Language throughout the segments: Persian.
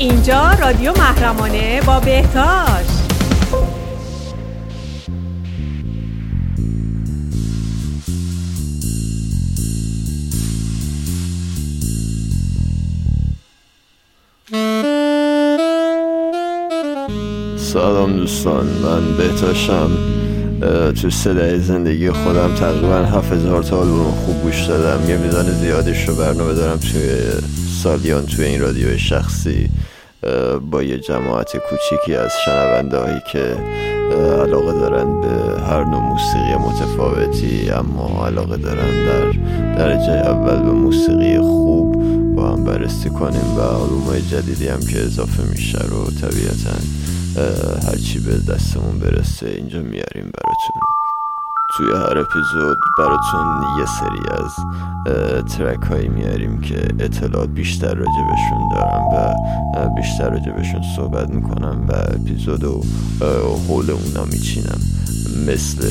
اینجا رادیو محرمانه با بهتاش سلام دوستان من بهتاشم تو صدای زندگی خودم تقریبا هفت هزار تا آلبوم خوب گوش دادم. یه میزان زیادش رو برنامه دارم توی سالیان توی این رادیو شخصی. با یه جماعت کوچیکی از شنونده هایی که علاقه دارن به هر نوع موسیقی متفاوتی اما علاقه دارن در درجه اول به موسیقی خوب با هم بررسی کنیم و آلبوم جدیدی هم که اضافه میشه رو طبیعتا هرچی به دستمون برسه اینجا میاریم براتون. توی هر اپیزود براتون یه سری از ترک هایی میاریم که اطلاعات بیشتر راجبشون دارم و بیشتر راجبشون صحبت می‌کنم و اپیزود و حول اونا میچینم. مثل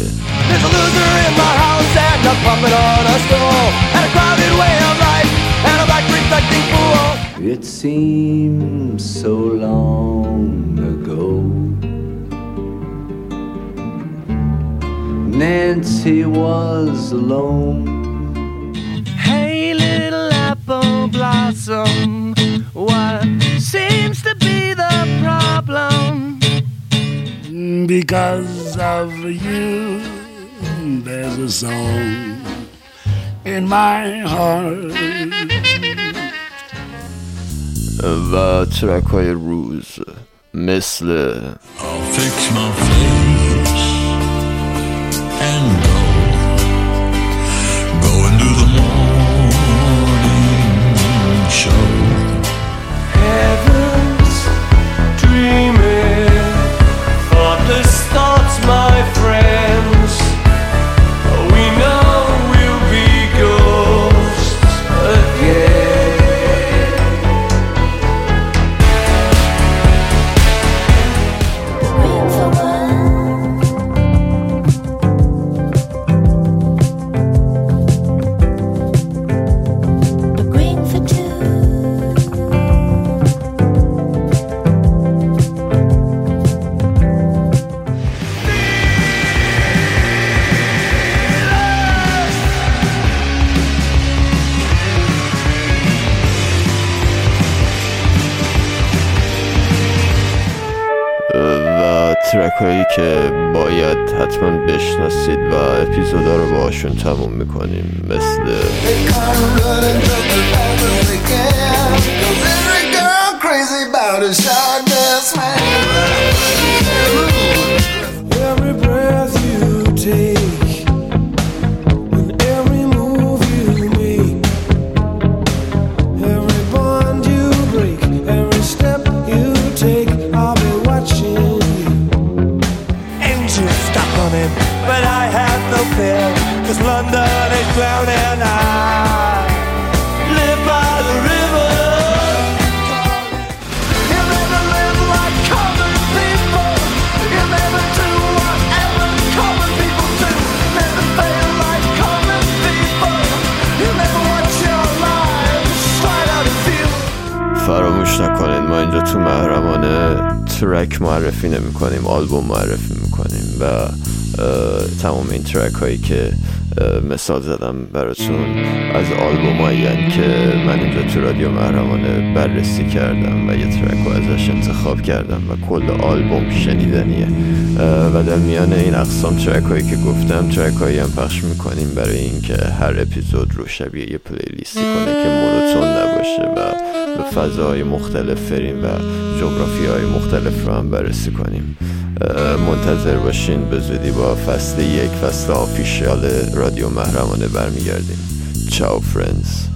It seems so long ago. Nancy was alone. Hey, little apple blossom, what seems to be the problem? Because of you, there's a song in my heart. V traku je Rose, misli. I'll fix my face and go, که باید حتما بشناسید و اپیزودا رو باهاشون تموم می‌کنیم. مثل London is drowning. I live by the river. You never live like common people. You never do whatever common people do. Never fail like common people. You never watch your lives slide out of view. فراموش نکنید ما اینجا تو محرمانه ترک معرفی نمی کنیم آلبوم معرفی می‌کنیم و تمام این ترک هایی که مثال زدم براتون از آلبوم هایی که من اینجا تو رادیو محرمانه بررسی کردم و یه ترک رو ازش انتخاب کردم و کل آلبوم شنیدنیه. و در میان این اقسام ترک هایی که گفتم ترک هایی هم پخش می‌کنیم برای اینکه هر اپیزود رو شبیه یه پلیلیستی کنه که مونوتون نباشه و به فضاهای مختلف بریم و جغرافی های مختلف رو هم بررسی کنیم. منتظر باشین به زودی با فصل یک فصل آفیشیال رادیو محرمانه برمیگردیم. چاو فرندز.